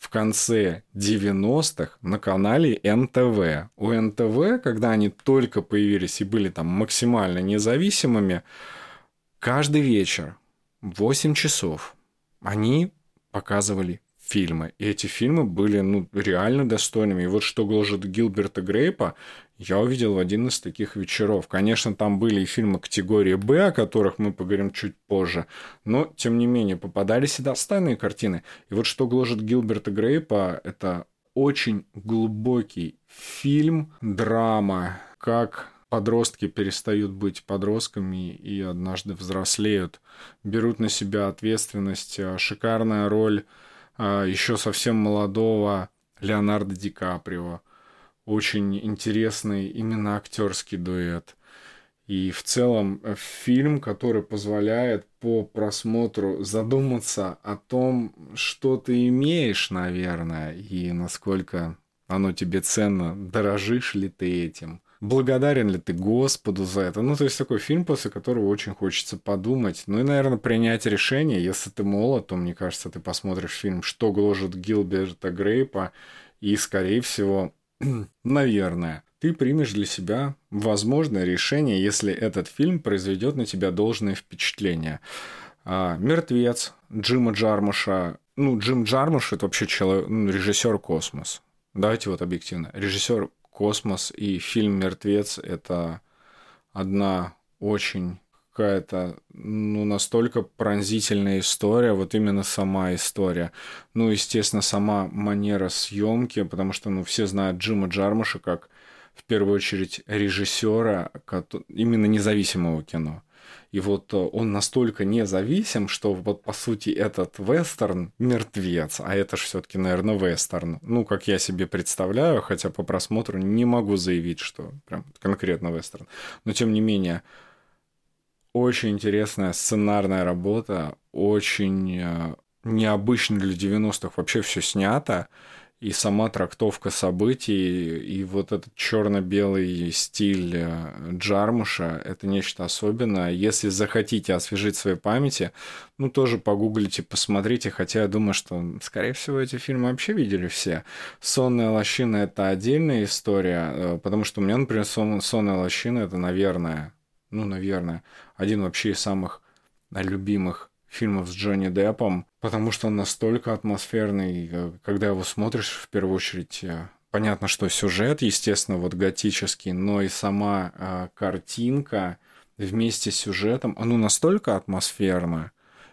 [SPEAKER 1] в конце 90-х на канале НТВ. У НТВ, когда они только появились и были там максимально независимыми, каждый вечер в 8 часов они показывали фильмы. И эти фильмы были ну, реально достойными. И вот что гложет Гилберта Грейпа, я увидел в один из таких вечеров. Конечно, там были и фильмы категории «Б», о которых мы поговорим чуть позже, но, тем не менее, попадались и достойные картины. И вот что гложет Гилберта Грейпа, это очень глубокий фильм, драма, как подростки перестают быть подростками и однажды взрослеют, берут на себя ответственность. Шикарная роль а, еще совсем молодого Леонардо Ди Каприо – очень интересный именно актерский дуэт. И в целом э, фильм, который позволяет по просмотру задуматься о том, что ты имеешь, наверное, и насколько оно тебе ценно, дорожишь ли ты этим, благодарен ли ты Господу за это. Ну, то есть такой фильм, после которого очень хочется подумать. Ну и, наверное, принять решение. Если ты молод, то, мне кажется, ты посмотришь фильм «Что гложет Гилберта Грейпа», и, скорее всего, наверное, ты примешь для себя возможное решение, если этот фильм произведет на тебя должное впечатление. А, «Мертвец» Джима Джармуша. Ну, Джим Джармуш – это вообще человек, ну, режиссер «Космос». Давайте вот объективно. Режиссер «Космос» и фильм «Мертвец» – это одна очень какая-то, ну, настолько пронзительная история, вот именно сама история. Ну, естественно, сама манера съемки, потому что, ну, все знают Джима Джармуша как, в первую очередь, режиссера именно независимого кино. И вот э, он настолько независим, что вот по сути этот вестерн мертвец, а это же все-таки, наверное, вестерн. Ну, как я себе представляю, хотя по просмотру не могу заявить, что прям конкретно вестерн. Но тем не менее, очень интересная сценарная работа, очень э, необычно для 90-х вообще все снято, и сама трактовка событий, и вот этот черно-белый стиль э, Джармуша – это нечто особенное. Если захотите освежить свои памяти, ну, тоже погуглите, посмотрите, хотя я думаю, что, скорее всего, эти фильмы вообще видели все. «Сонная лощина» – это отдельная история, э, потому что у меня, например, «Сонная лощина» – это, наверное, ну, наверное, один вообще из самых любимых фильмов с Джонни Деппом, потому что он настолько атмосферный, э, когда его смотришь, в первую очередь, э, понятно, что сюжет, естественно, вот готический, но и сама э, картинка вместе с сюжетом, оно настолько атмосферно.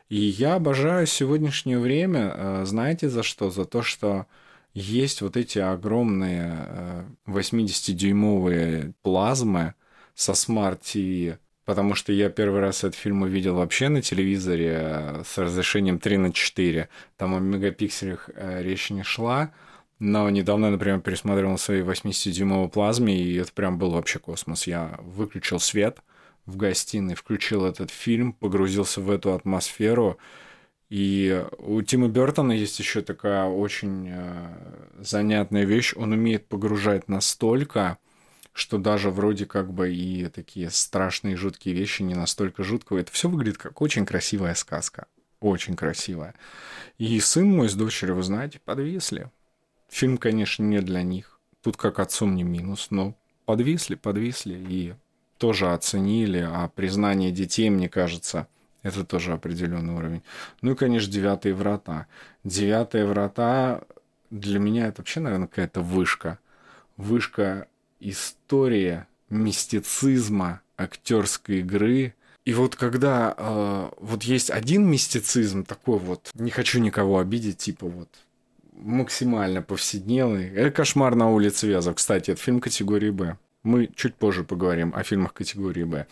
[SPEAKER 1] И я обожаю сегодняшнее время, э, знаете за что? За то, что есть вот эти огромные 80-дюймовые плазмы, со TV, потому что я первый раз этот фильм увидел вообще на телевизоре э, с разрешением 3 на 4. Там о мегапикселях э, речь не шла, но недавно, например, пересматривал на своей 80-дюймовой плазме, и это прям был вообще космос. Я выключил свет в гостиной, включил этот фильм, погрузился в эту атмосферу, и у Тима Бертона есть еще такая очень э, занятная вещь. Он умеет погружать настолько, что даже вроде как бы и такие страшные жуткие вещи не настолько жуткого. Это все выглядит как очень красивая сказка. Очень красивая. И сын мой с дочерью, вы знаете, подвисли. Фильм, конечно, не для них. Тут как отцом не минус, но подвисли, подвисли и тоже оценили. А признание детей, мне кажется, Это тоже определенный уровень. Ну и, конечно, девятые врата. Девятые врата для меня это вообще, наверное, какая-то вышка. Вышка истории, мистицизма, актерской игры. И вот когда э, вот есть один мистицизм такой вот, не хочу никого обидеть, типа вот максимально повседневный. Это «Кошмар на улице Вязов». Кстати, это фильм категории «Б». Мы чуть позже поговорим о фильмах категории «Б».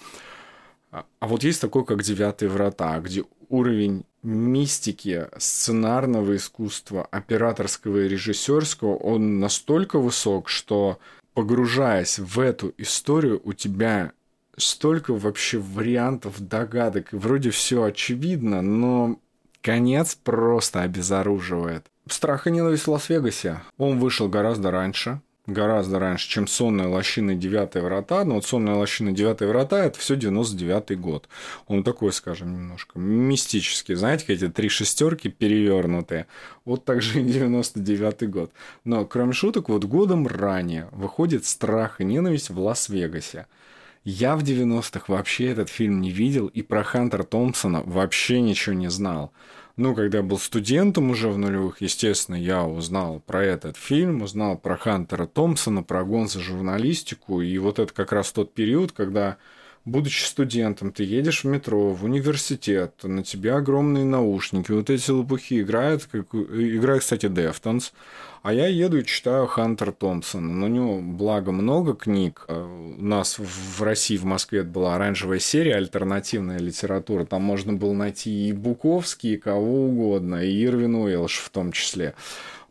[SPEAKER 1] А, а вот есть такой, как «Девятые врата», где уровень мистики, сценарного искусства, операторского и режиссерского, он настолько высок, что погружаясь в эту историю, у тебя столько вообще вариантов, догадок, и вроде все очевидно, но конец просто обезоруживает. «Страх и ненависть в Лас-Вегасе». Он вышел гораздо раньше, гораздо раньше, чем «Сонная лощина. Девятые врата». Но вот «Сонная лощина. Девятые врата» – это все 99-й год. Он такой, скажем, немножко мистический. Знаете, эти три шестерки перевернутые. Вот так же и 99-й год. Но, кроме шуток, вот годом ранее выходит «Страх и ненависть в Лас-Вегасе». Я в 90-х вообще этот фильм не видел и про Хантера Томпсона вообще ничего не знал. Ну, когда был студентом уже в нулевых, естественно, я узнал про этот фильм, узнал про Хантера Томпсона, про гон за журналистику, и вот это как раз тот период, когда будучи студентом, ты едешь в метро, в университет, на тебя огромные наушники, вот эти лопухи играют, как, играет, кстати, Deftones, а я еду и читаю Хантер Томпсона. У него, благо, много книг. А у нас в России, в Москве это была оранжевая серия, альтернативная литература. Там можно было найти и Буковский, и кого угодно, и Ирвин Уэлш в том числе.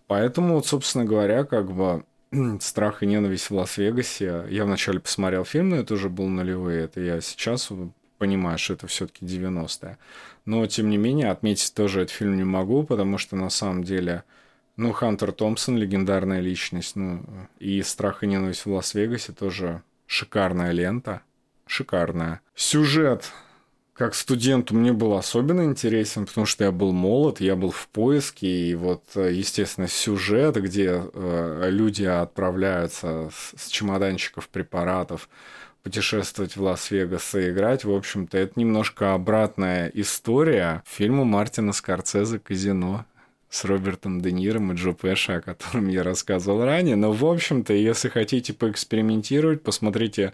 [SPEAKER 1] Поэтому, вот, собственно говоря, как бы «Страх и ненависть в Лас-Вегасе». Я вначале посмотрел фильм, но это уже был нулевые. Это я сейчас понимаю, что это все-таки 90-е. Но, тем не менее, отметить тоже этот фильм не могу, потому что, на самом деле, ну, Хантер Томпсон, легендарная личность. Ну, и «Страх и ненависть в Лас-Вегасе» тоже шикарная лента. Шикарная. Сюжет как студенту мне был особенно интересен, потому что я был молод, я был в поиске, и вот, естественно, сюжет, где э, люди отправляются с, с чемоданчиков препаратов путешествовать в Лас-Вегас и играть, в общем-то, это немножко обратная история фильма Мартина Скорсезе «Казино» с Робертом Де Ниром и Джо Пеши, о котором я рассказывал ранее. Но, в общем-то, если хотите поэкспериментировать, посмотрите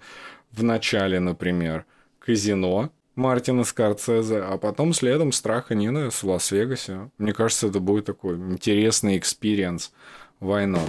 [SPEAKER 1] в начале, например, «Казино», Мартина Скорсезе, а потом следом «Страх и ненависть» в Лас-Вегасе. Мне кажется, это будет такой интересный experience. Война.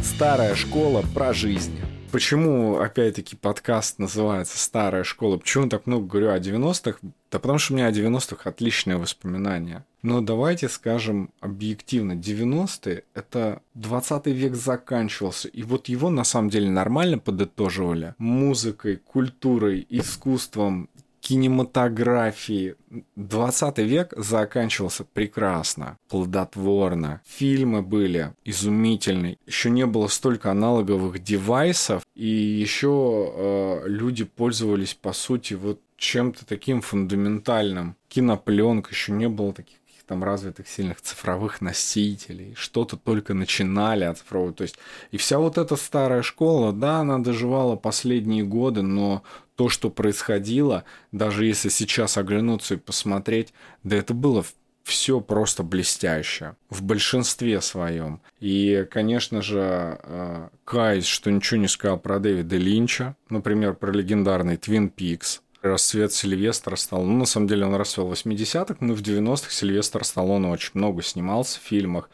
[SPEAKER 6] Старая школа про жизнь.
[SPEAKER 1] Почему, опять-таки, подкаст называется «Старая школа»? Почему так много говорю о 90-х? Да потому что у меня о 90-х отличные воспоминания. Но давайте скажем объективно, 90-е – это 20 век заканчивался, и вот его на самом деле нормально подытоживали музыкой, культурой, искусством, кинематографии 20 век заканчивался прекрасно, плодотворно. Фильмы были изумительные. Еще не было столько аналоговых девайсов, и еще э, люди пользовались, по сути, вот чем-то таким фундаментальным. Кинопленка, еще не было таких там развитых сильных цифровых носителей, что-то только начинали оцифровывать. То есть, и вся вот эта старая школа, да, она доживала последние годы, но то, что происходило, даже если сейчас оглянуться и посмотреть, да это было все просто блестяще в большинстве своем. И, конечно же, э, каюсь, что ничего не сказал про Дэвида Линча, например, про легендарный Twin Peaks, расцвет Сильвестра Сталлоне. Ну, на самом деле, он расцвел в 80-х, но в 90-х Сильвестр Сталлоне очень много снимался в фильмах.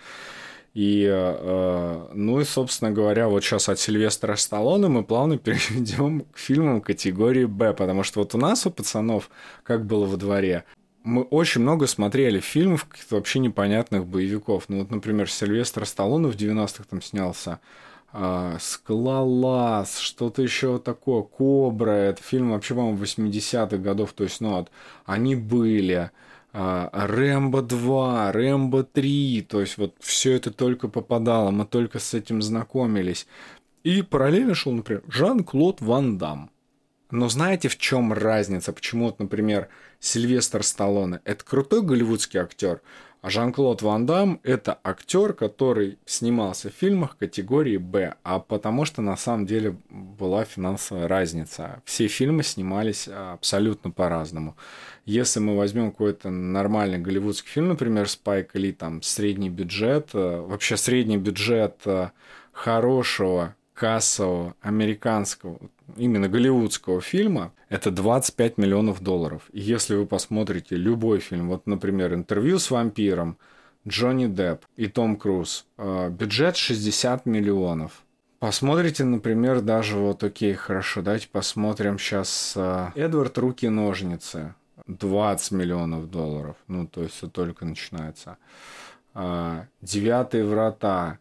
[SPEAKER 1] И, э, ну и, собственно говоря, вот сейчас от Сильвестра Сталлоне мы плавно перейдем к фильмам категории «Б», потому что вот у нас, у пацанов, как было во дворе, мы очень много смотрели фильмов каких-то вообще непонятных боевиков. Ну вот, например, Сильвестр Сталлоне в 90-х там снялся Скалолаз, что-то еще такое, Кобра, это фильм вообще, по-моему, 80-х годов, то есть, ну вот, они были, а, Рэмбо 2, Рэмбо 3, то есть вот все это только попадало, мы только с этим знакомились. И параллельно шел, например, Жан-Клод Ван Дам. Но знаете, в чем разница? Почему, вот, например, Сильвестр Сталлоне – это крутой голливудский актер, А Жан-Клод Ван Дам – это актер, который снимался в фильмах категории «Б», а потому что на самом деле была финансовая разница. Все фильмы снимались абсолютно по-разному. Если мы возьмем какой-то нормальный голливудский фильм, например, «Спайк» или там средний бюджет, э, вообще средний бюджет э, хорошего кассового американского, именно голливудского фильма, это 25 миллионов долларов. И если вы посмотрите любой фильм, вот, например, интервью с вампиром, Джонни Депп и Том Круз, э, бюджет 60 миллионов. Посмотрите, например, даже вот, окей, хорошо, давайте посмотрим сейчас э, Эдвард Руки-ножницы, 20 миллионов долларов, ну, то есть это только начинается. Э, Девятые врата,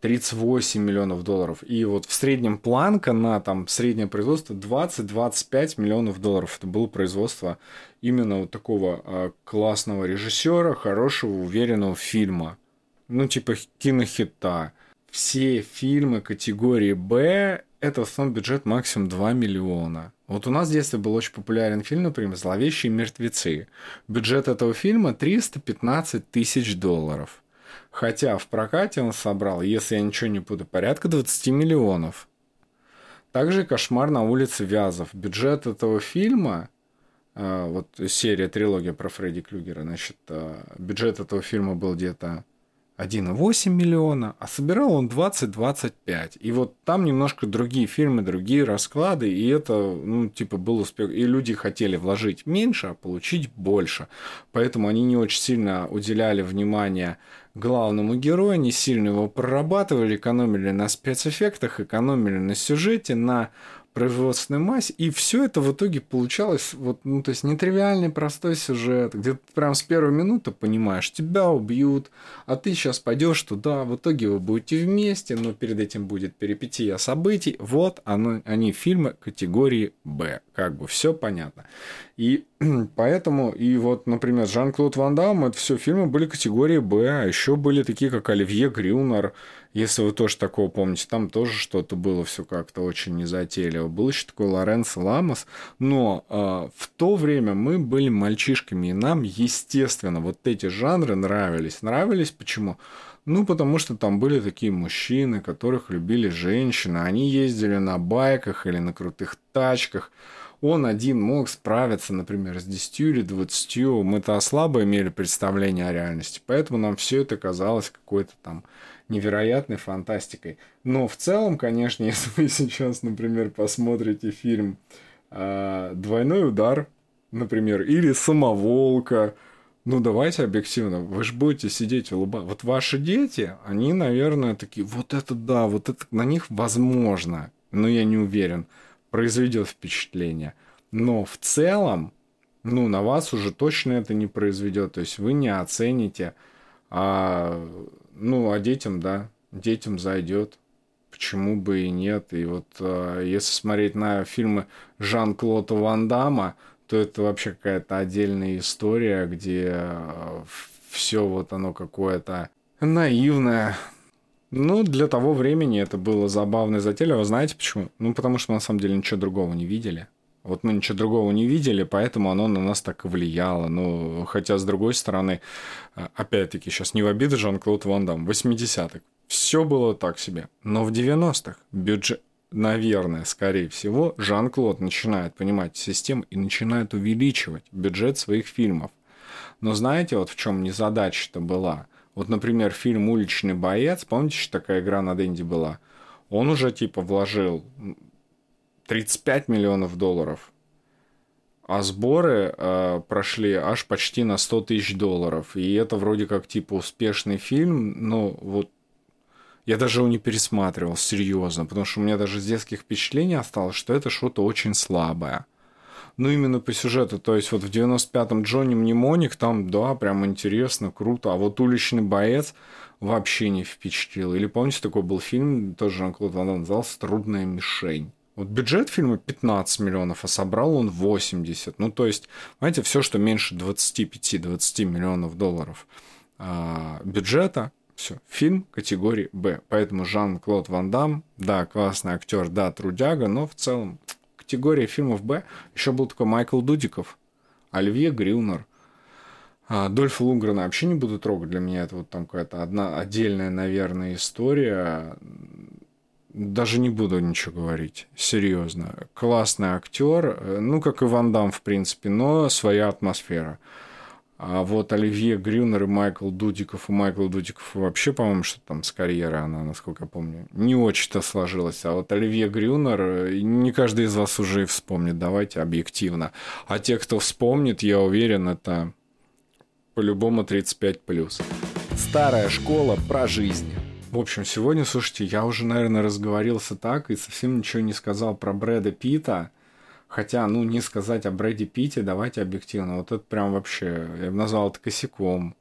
[SPEAKER 1] 38 миллионов долларов. И вот в среднем планка на там среднее производство 20-25 миллионов долларов. Это было производство именно вот такого э, классного режиссера, хорошего, уверенного фильма. Ну, типа кинохита. Все фильмы категории «Б» это в основном бюджет максимум 2 миллиона. Вот у нас в детстве был очень популярен фильм, например, «Зловещие мертвецы». Бюджет этого фильма 315 тысяч долларов. Хотя в прокате он собрал, если я ничего не путаю, порядка 20 миллионов. Также «Кошмар на улице Вязов». Бюджет этого фильма, э, вот серия трилогия про Фредди Клюгера, значит, э, бюджет этого фильма был где-то 1,8 миллиона, а собирал он 20-25. И вот там немножко другие фильмы, другие расклады, и это, ну, типа, был успех. И люди хотели вложить меньше, а получить больше. Поэтому они не очень сильно уделяли внимание главному герою, не сильно его прорабатывали, экономили на спецэффектах, экономили на сюжете, на производственной массе, и все это в итоге получалось, вот, ну, то есть нетривиальный простой сюжет, где ты прям с первой минуты понимаешь, тебя убьют, а ты сейчас пойдешь туда, в итоге вы будете вместе, но перед этим будет перипетия событий, вот оно, они фильмы категории Б, как бы все понятно. И поэтому, и вот, например, Жан-Клод Ван Дам, это все фильмы были категории Б, а еще были такие, как Оливье Грюнер, если вы тоже такого помните, там тоже что-то было все как-то очень незатейливо. Был еще такой Лоренцо Ламос, но э, в то время мы были мальчишками, и нам, естественно, вот эти жанры нравились. Нравились почему? Ну, потому что там были такие мужчины, которых любили женщины. Они ездили на байках или на крутых тачках. Он один мог справиться, например, с 10 или 20. Мы-то слабо имели представление о реальности. Поэтому нам все это казалось какой-то там невероятной фантастикой. Но в целом, конечно, если вы сейчас, например, посмотрите фильм э, «Двойной удар», например, или «Самоволка», ну, давайте объективно, вы же будете сидеть улыбаться. Вот ваши дети, они, наверное, такие, вот это да, вот это на них возможно, но я не уверен, произведет впечатление. Но в целом, ну, на вас уже точно это не произведет. То есть вы не оцените а ну, а детям, да, детям зайдет. Почему бы и нет? И вот э, если смотреть на фильмы Жан-Клода Ван Дамма, то это вообще какая-то отдельная история, где э, все вот оно какое-то наивное. Ну, для того времени это было забавно и затейливо. Знаете почему? Ну, потому что мы на самом деле ничего другого не видели. Вот мы ничего другого не видели, поэтому оно на нас так и влияло. Ну, хотя, с другой стороны, э, опять-таки, сейчас не в обиду Жан-Клод Ван Дам, 80-х, все было так себе. Но в 90-х бюджет, наверное, скорее всего, Жан-Клод начинает понимать систему и начинает увеличивать бюджет своих фильмов. Но знаете, вот в чем незадача-то была? Вот, например, фильм «Уличный боец», помните, такая игра на Дэнди была? Он уже типа вложил 35 миллионов долларов. А сборы э, прошли аж почти на 100 тысяч долларов. И это вроде как типа успешный фильм, но вот я даже его не пересматривал, серьезно, потому что у меня даже с детских впечатлений осталось, что это что-то очень слабое. Ну, именно по сюжету, то есть вот в 95-м Джонни Мнемоник, там, да, прям интересно, круто, а вот «Уличный боец» вообще не впечатлил. Или помните, такой был фильм, тоже Жан-Клод Ван назывался «Трудная мишень». Вот бюджет фильма 15 миллионов, а собрал он 80. Ну, то есть, знаете, все, что меньше 25-20 миллионов долларов а, бюджета, все, фильм категории Б. Поэтому Жан-Клод Ван Дам, да, классный актер, да, трудяга, но в целом категория фильмов Б. Еще был такой Майкл Дудиков, Оливье Грилнер, А Дольфа Лунгрена вообще не буду трогать. Для меня это вот там какая-то одна отдельная, наверное, история. Даже не буду ничего говорить. Серьезно. Классный актер. Э, ну, как и Ван Дам, в принципе, но своя атмосфера. А вот Оливье Грюнер и Майкл Дудиков, у Майкла Дудиков вообще, по-моему, что там с карьерой она, насколько я помню, не очень-то сложилась. А вот Оливье Грюнер, э, не каждый из вас уже и вспомнит, давайте объективно. А те, кто вспомнит, я уверен, это по-любому 35 плюс.
[SPEAKER 6] Старая школа про жизнь.
[SPEAKER 1] В общем, сегодня, слушайте, я уже, наверное, разговорился так и совсем ничего не сказал про Брэда Питта. Хотя, ну, не сказать о Брэде Питте, давайте объективно. Вот это прям вообще, я бы назвал это косяком.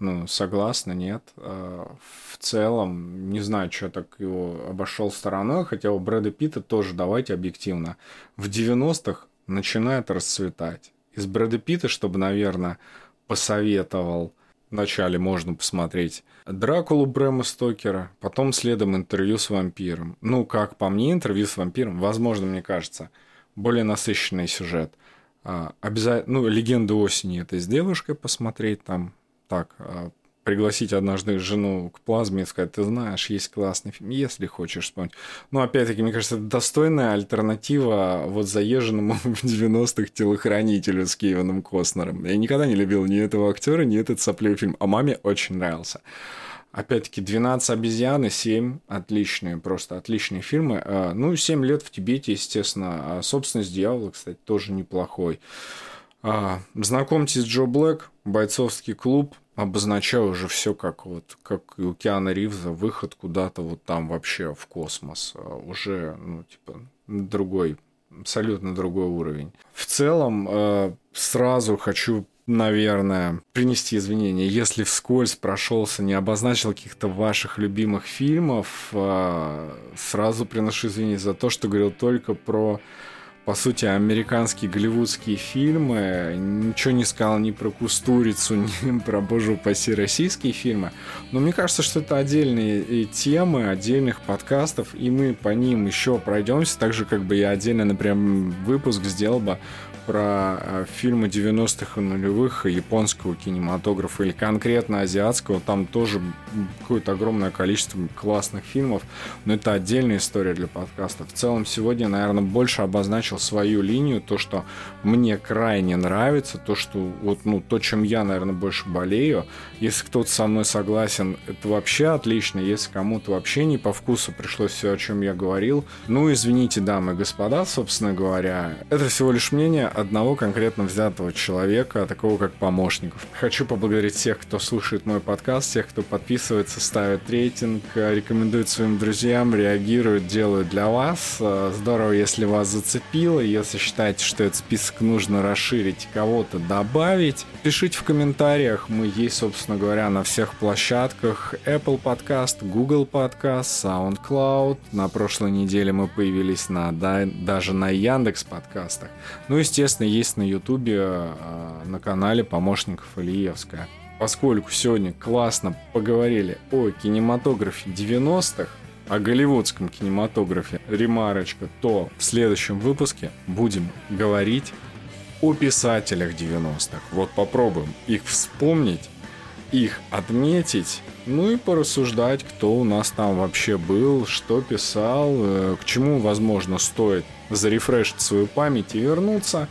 [SPEAKER 1] Ну, согласна, нет. А, в целом, не знаю, что так его обошел стороной, хотя у Брэда Питта тоже, давайте объективно, в 90-х начинает расцветать. Из Брэда Питта, чтобы, наверное, посоветовал, вначале можно посмотреть Дракулу Брэма Стокера, потом следом интервью с вампиром. Ну, как по мне, интервью с вампиром, возможно, мне кажется, более насыщенный сюжет. А, обязательно, ну, «Легенды осени» это с девушкой посмотреть там, так, а, пригласить однажды жену к плазме и сказать, ты знаешь, есть классный фильм, если хочешь вспомнить. Но ну, опять-таки, мне кажется, это достойная альтернатива вот заезженному в 90-х телохранителю с Кевином Костнером. Я никогда не любил ни этого актера, ни этот соплевый фильм, а маме очень нравился. Опять-таки, 12 обезьян и 7 отличные, просто отличные фильмы. А, ну, 7 лет в Тибете, естественно. А собственность дьявола, кстати, тоже неплохой. А, знакомьтесь, Джо Блэк, бойцовский клуб, обозначаю уже все как вот, как и у Киана Ривза, выход куда-то вот там вообще в космос. А, уже, ну, типа, другой, абсолютно другой уровень. В целом, э, сразу хочу наверное, принести извинения, если вскользь прошелся, не обозначил каких-то ваших любимых фильмов, э, сразу приношу извинения за то, что говорил только про по сути, американские голливудские фильмы. Ничего не сказал ни про Кустурицу, ни про, боже упаси, российские фильмы. Но мне кажется, что это отдельные темы, отдельных подкастов, и мы по ним еще пройдемся. Так же, как бы я отдельно, например, выпуск сделал бы про э, фильмы 90-х и нулевых японского кинематографа или конкретно азиатского. Там тоже какое-то огромное количество классных фильмов, но это отдельная история для подкаста. В целом сегодня, наверное, больше обозначил свою линию, то, что мне крайне нравится, то, что вот, ну, то, чем я, наверное, больше болею. Если кто-то со мной согласен, это вообще отлично. Если кому-то вообще не по вкусу пришлось все, о чем я говорил, ну, извините, дамы и господа, собственно говоря, это всего лишь мнение, одного конкретно взятого человека, такого как помощников. Хочу поблагодарить всех, кто слушает мой подкаст, всех, кто подписывается, ставит рейтинг, рекомендует своим друзьям, реагирует, делает для вас. Здорово, если вас зацепило, если считаете, что этот список нужно расширить, кого-то добавить. Пишите в комментариях, мы есть, собственно говоря, на всех площадках. Apple Podcast, Google Podcast, SoundCloud. На прошлой неделе мы появились на, да, даже на Яндекс подкастах. Ну, естественно, естественно, есть на Ютубе а, на канале помощников Ильевская. Поскольку сегодня классно поговорили о кинематографе 90-х, о голливудском кинематографе, ремарочка, то в следующем выпуске будем говорить о писателях 90-х. Вот попробуем их вспомнить, их отметить, ну и порассуждать, кто у нас там вообще был, что писал, э, к чему, возможно, стоит зарефрешить свою память и вернуться.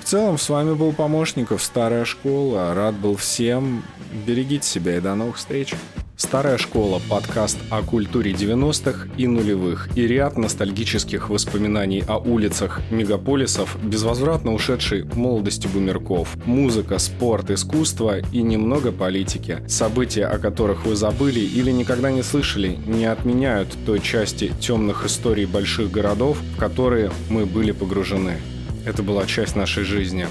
[SPEAKER 1] В целом, с вами был Помощников, Старая Школа. Рад был всем. Берегите себя и до новых встреч. Старая школа – подкаст о культуре 90-х и нулевых и ряд ностальгических воспоминаний о улицах мегаполисов, безвозвратно ушедшей молодости бумерков, музыка, спорт, искусство и немного политики. События, о которых вы забыли или никогда не слышали, не отменяют той части темных историй больших городов, в которые мы были погружены. Это была часть нашей жизни.